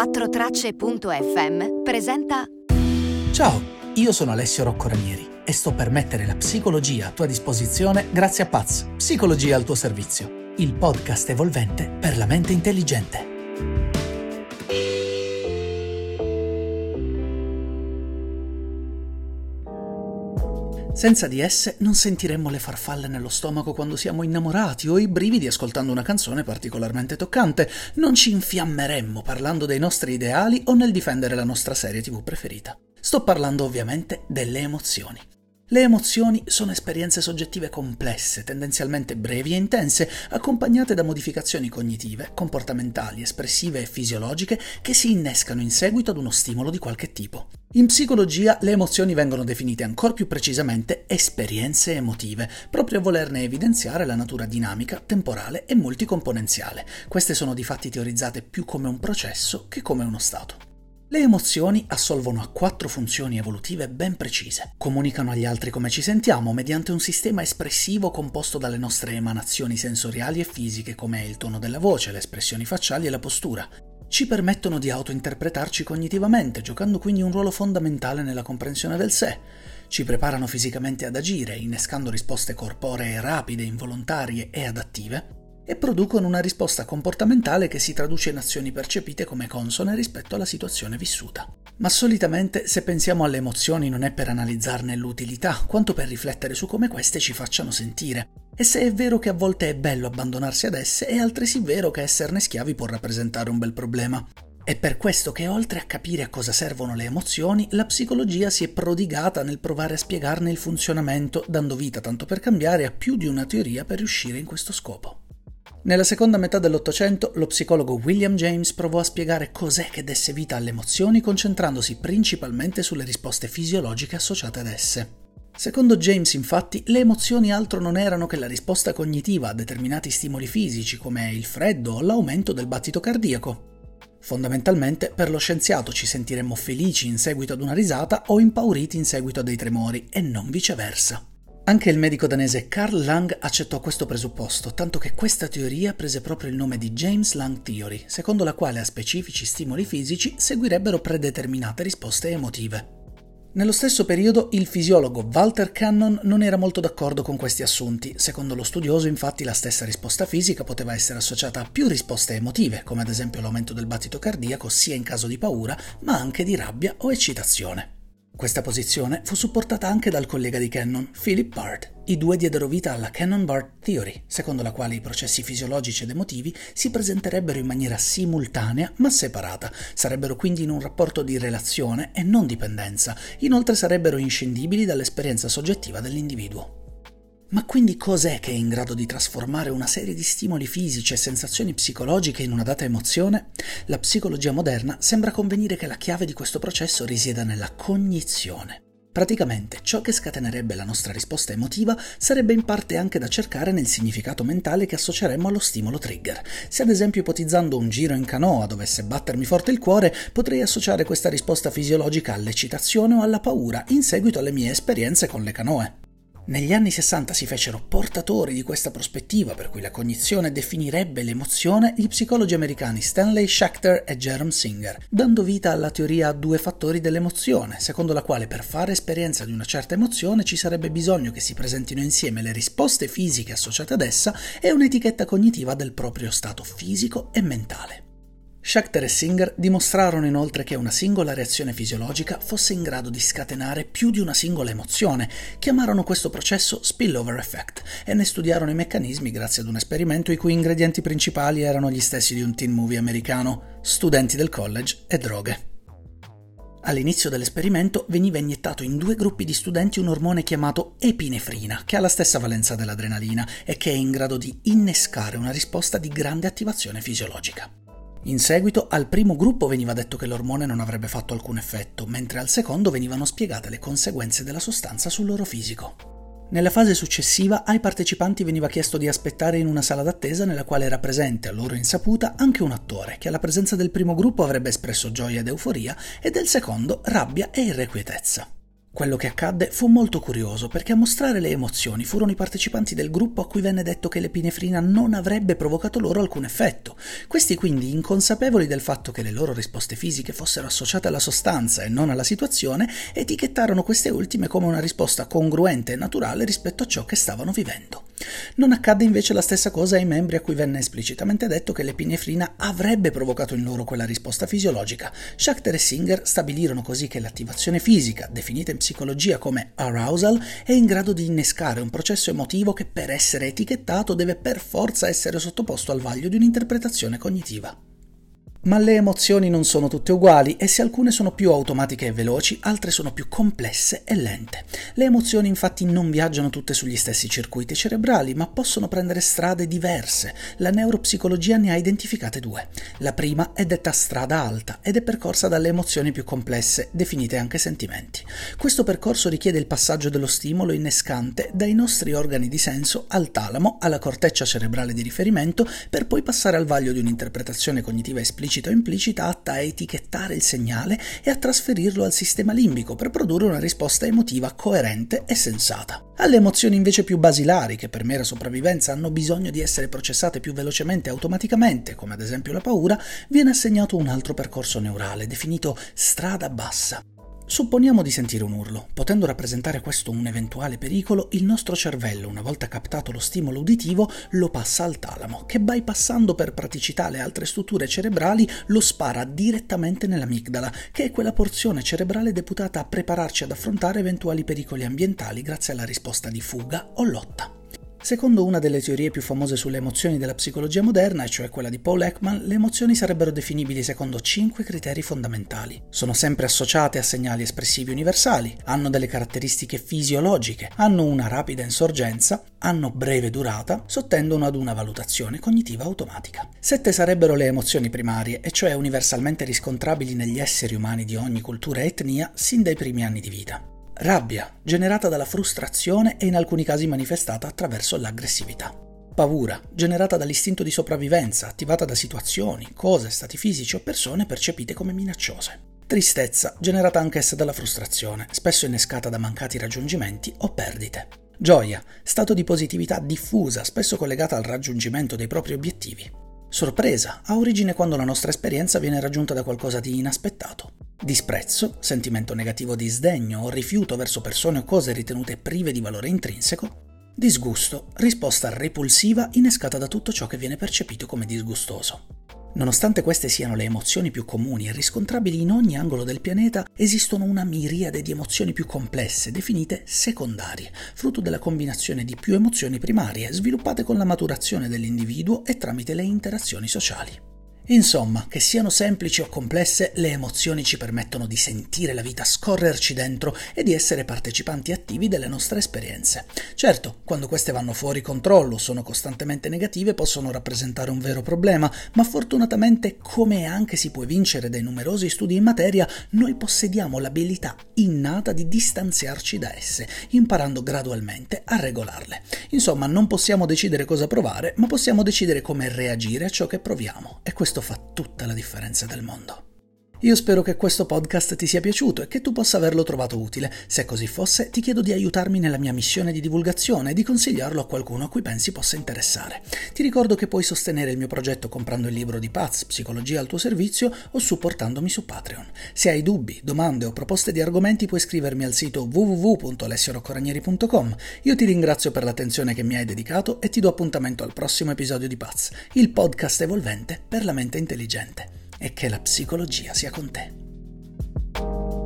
4tracce.fm presenta Ciao, io sono Alessio Rocco Ranieri e sto per mettere la psicologia a tua disposizione grazie a Paz, Psicologia al tuo servizio, il podcast evolvente per la mente intelligente. Senza di esse non sentiremmo le farfalle nello stomaco quando siamo innamorati o i brividi ascoltando una canzone particolarmente toccante, non ci infiammeremmo parlando dei nostri ideali o nel difendere la nostra serie tv preferita. Sto parlando ovviamente delle emozioni. Le emozioni sono esperienze soggettive complesse, tendenzialmente brevi e intense, accompagnate da modificazioni cognitive, comportamentali, espressive e fisiologiche che si innescano in seguito ad uno stimolo di qualche tipo. In psicologia le emozioni vengono definite ancora più precisamente esperienze emotive, proprio a volerne evidenziare la natura dinamica, temporale e multicomponenziale. Queste sono di fatti teorizzate più come un processo che come uno stato. Le emozioni assolvono a quattro funzioni evolutive ben precise. Comunicano agli altri come ci sentiamo mediante un sistema espressivo composto dalle nostre emanazioni sensoriali e fisiche come il tono della voce, le espressioni facciali e la postura. Ci permettono di autointerpretarci cognitivamente, giocando quindi un ruolo fondamentale nella comprensione del sé. Ci preparano fisicamente ad agire, innescando risposte corporee rapide, involontarie e adattive e producono una risposta comportamentale che si traduce in azioni percepite come consone rispetto alla situazione vissuta. Ma solitamente se pensiamo alle emozioni non è per analizzarne l'utilità, quanto per riflettere su come queste ci facciano sentire. E se è vero che a volte è bello abbandonarsi ad esse, è altresì vero che esserne schiavi può rappresentare un bel problema. È per questo che oltre a capire a cosa servono le emozioni, la psicologia si è prodigata nel provare a spiegarne il funzionamento, dando vita tanto per cambiare a più di una teoria per riuscire in questo scopo. Nella seconda metà dell'Ottocento lo psicologo William James provò a spiegare cos'è che desse vita alle emozioni concentrandosi principalmente sulle risposte fisiologiche associate ad esse. Secondo James, infatti, le emozioni altro non erano che la risposta cognitiva a determinati stimoli fisici come il freddo o l'aumento del battito cardiaco. Fondamentalmente, per lo scienziato ci sentiremmo felici in seguito ad una risata o impauriti in seguito a dei tremori, e non viceversa. Anche il medico danese Carl Lang accettò questo presupposto, tanto che questa teoria prese proprio il nome di James Lang Theory, secondo la quale a specifici stimoli fisici seguirebbero predeterminate risposte emotive. Nello stesso periodo il fisiologo Walter Cannon non era molto d'accordo con questi assunti. Secondo lo studioso, infatti, la stessa risposta fisica poteva essere associata a più risposte emotive, come ad esempio l'aumento del battito cardiaco sia in caso di paura, ma anche di rabbia o eccitazione. Questa posizione fu supportata anche dal collega di Cannon, Philip Bard. I due diedero vita alla Cannon-Bard Theory, secondo la quale i processi fisiologici ed emotivi si presenterebbero in maniera simultanea ma separata, sarebbero quindi in un rapporto di relazione e non dipendenza, inoltre sarebbero inscindibili dall'esperienza soggettiva dell'individuo. Ma quindi cos'è che è in grado di trasformare una serie di stimoli fisici e sensazioni psicologiche in una data emozione? La psicologia moderna sembra convenire che la chiave di questo processo risieda nella cognizione. Praticamente ciò che scatenerebbe la nostra risposta emotiva sarebbe in parte anche da cercare nel significato mentale che associeremmo allo stimolo trigger. Se ad esempio ipotizzando un giro in canoa dovesse battermi forte il cuore, potrei associare questa risposta fisiologica all'eccitazione o alla paura in seguito alle mie esperienze con le canoe. Negli anni 60 si fecero portatori di questa prospettiva, per cui la cognizione definirebbe l'emozione, gli psicologi americani Stanley Schachter e Jerome Singer, dando vita alla teoria a due fattori dell'emozione, secondo la quale per fare esperienza di una certa emozione ci sarebbe bisogno che si presentino insieme le risposte fisiche associate ad essa e un'etichetta cognitiva del proprio stato fisico e mentale. Schachter e Singer dimostrarono inoltre che una singola reazione fisiologica fosse in grado di scatenare più di una singola emozione. Chiamarono questo processo spillover effect e ne studiarono i meccanismi grazie ad un esperimento i cui ingredienti principali erano gli stessi di un teen movie americano, studenti del college e droghe. All'inizio dell'esperimento veniva iniettato in due gruppi di studenti un ormone chiamato epinefrina, che ha la stessa valenza dell'adrenalina e che è in grado di innescare una risposta di grande attivazione fisiologica. In seguito al primo gruppo veniva detto che l'ormone non avrebbe fatto alcun effetto, mentre al secondo venivano spiegate le conseguenze della sostanza sul loro fisico. Nella fase successiva ai partecipanti veniva chiesto di aspettare in una sala d'attesa nella quale era presente a loro insaputa anche un attore che alla presenza del primo gruppo avrebbe espresso gioia ed euforia e del secondo rabbia e irrequietezza. Quello che accadde fu molto curioso perché a mostrare le emozioni furono i partecipanti del gruppo a cui venne detto che l'epinefrina non avrebbe provocato loro alcun effetto. Questi quindi, inconsapevoli del fatto che le loro risposte fisiche fossero associate alla sostanza e non alla situazione, etichettarono queste ultime come una risposta congruente e naturale rispetto a ciò che stavano vivendo. Non accadde invece la stessa cosa ai membri a cui venne esplicitamente detto che l'epinefrina avrebbe provocato in loro quella risposta fisiologica. Schachter e Singer stabilirono così che l'attivazione fisica, definita in psicologia come arousal, è in grado di innescare un processo emotivo che per essere etichettato deve per forza essere sottoposto al vaglio di un'interpretazione cognitiva. Ma le emozioni non sono tutte uguali e se alcune sono più automatiche e veloci, altre sono più complesse e lente. Le emozioni infatti non viaggiano tutte sugli stessi circuiti cerebrali, ma possono prendere strade diverse. La neuropsicologia ne ha identificate due. La prima è detta strada alta ed è percorsa dalle emozioni più complesse, definite anche sentimenti. Questo percorso richiede il passaggio dello stimolo innescante dai nostri organi di senso al talamo, alla corteccia cerebrale di riferimento, per poi passare al vaglio di un'interpretazione cognitiva esplicita esplicita o implicita atta a etichettare il segnale e a trasferirlo al sistema limbico per produrre una risposta emotiva coerente e sensata. Alle emozioni invece più basilari, che per mera sopravvivenza hanno bisogno di essere processate più velocemente e automaticamente, come ad esempio la paura, viene assegnato un altro percorso neurale, definito strada bassa. Supponiamo di sentire un urlo. Potendo rappresentare questo un eventuale pericolo, il nostro cervello, una volta captato lo stimolo uditivo, lo passa al talamo, che bypassando per praticità le altre strutture cerebrali, lo spara direttamente nell'amigdala, che è quella porzione cerebrale deputata a prepararci ad affrontare eventuali pericoli ambientali grazie alla risposta di fuga o lotta. Secondo una delle teorie più famose sulle emozioni della psicologia moderna, e cioè quella di Paul Ekman, le emozioni sarebbero definibili secondo cinque criteri fondamentali. Sono sempre associate a segnali espressivi universali, hanno delle caratteristiche fisiologiche, hanno una rapida insorgenza, hanno breve durata, sottendono ad una valutazione cognitiva automatica. Sette sarebbero le emozioni primarie, e cioè universalmente riscontrabili negli esseri umani di ogni cultura e etnia sin dai primi anni di vita. Rabbia, generata dalla frustrazione e in alcuni casi manifestata attraverso l'aggressività. Paura, generata dall'istinto di sopravvivenza, attivata da situazioni, cose, stati fisici o persone percepite come minacciose. Tristezza, generata anch'essa dalla frustrazione, spesso innescata da mancati raggiungimenti o perdite. Gioia, stato di positività diffusa, spesso collegata al raggiungimento dei propri obiettivi. Sorpresa, ha origine quando la nostra esperienza viene raggiunta da qualcosa di inaspettato. Disprezzo, sentimento negativo di sdegno o rifiuto verso persone o cose ritenute prive di valore intrinseco. Disgusto, risposta repulsiva innescata da tutto ciò che viene percepito come disgustoso. Nonostante queste siano le emozioni più comuni e riscontrabili in ogni angolo del pianeta, esistono una miriade di emozioni più complesse, definite secondarie, frutto della combinazione di più emozioni primarie, sviluppate con la maturazione dell'individuo e tramite le interazioni sociali. Insomma, che siano semplici o complesse, le emozioni ci permettono di sentire la vita scorrerci dentro e di essere partecipanti attivi delle nostre esperienze. Certo, quando queste vanno fuori controllo, sono costantemente negative, possono rappresentare un vero problema, ma fortunatamente, come anche si può vincere dai numerosi studi in materia, noi possediamo l'abilità innata di distanziarci da esse, imparando gradualmente a regolarle. Insomma, non possiamo decidere cosa provare, ma possiamo decidere come reagire a ciò che proviamo. E fa tutta la differenza del mondo. Io spero che questo podcast ti sia piaciuto e che tu possa averlo trovato utile. Se così fosse, ti chiedo di aiutarmi nella mia missione di divulgazione e di consigliarlo a qualcuno a cui pensi possa interessare. Ti ricordo che puoi sostenere il mio progetto comprando il libro di Paz, Psicologia al tuo servizio o supportandomi su Patreon. Se hai dubbi, domande o proposte di argomenti puoi scrivermi al sito www.alessioroccoranieri.com. Io ti ringrazio per l'attenzione che mi hai dedicato e ti do appuntamento al prossimo episodio di Paz, il podcast evolvente per la mente intelligente e che la psicologia sia con te.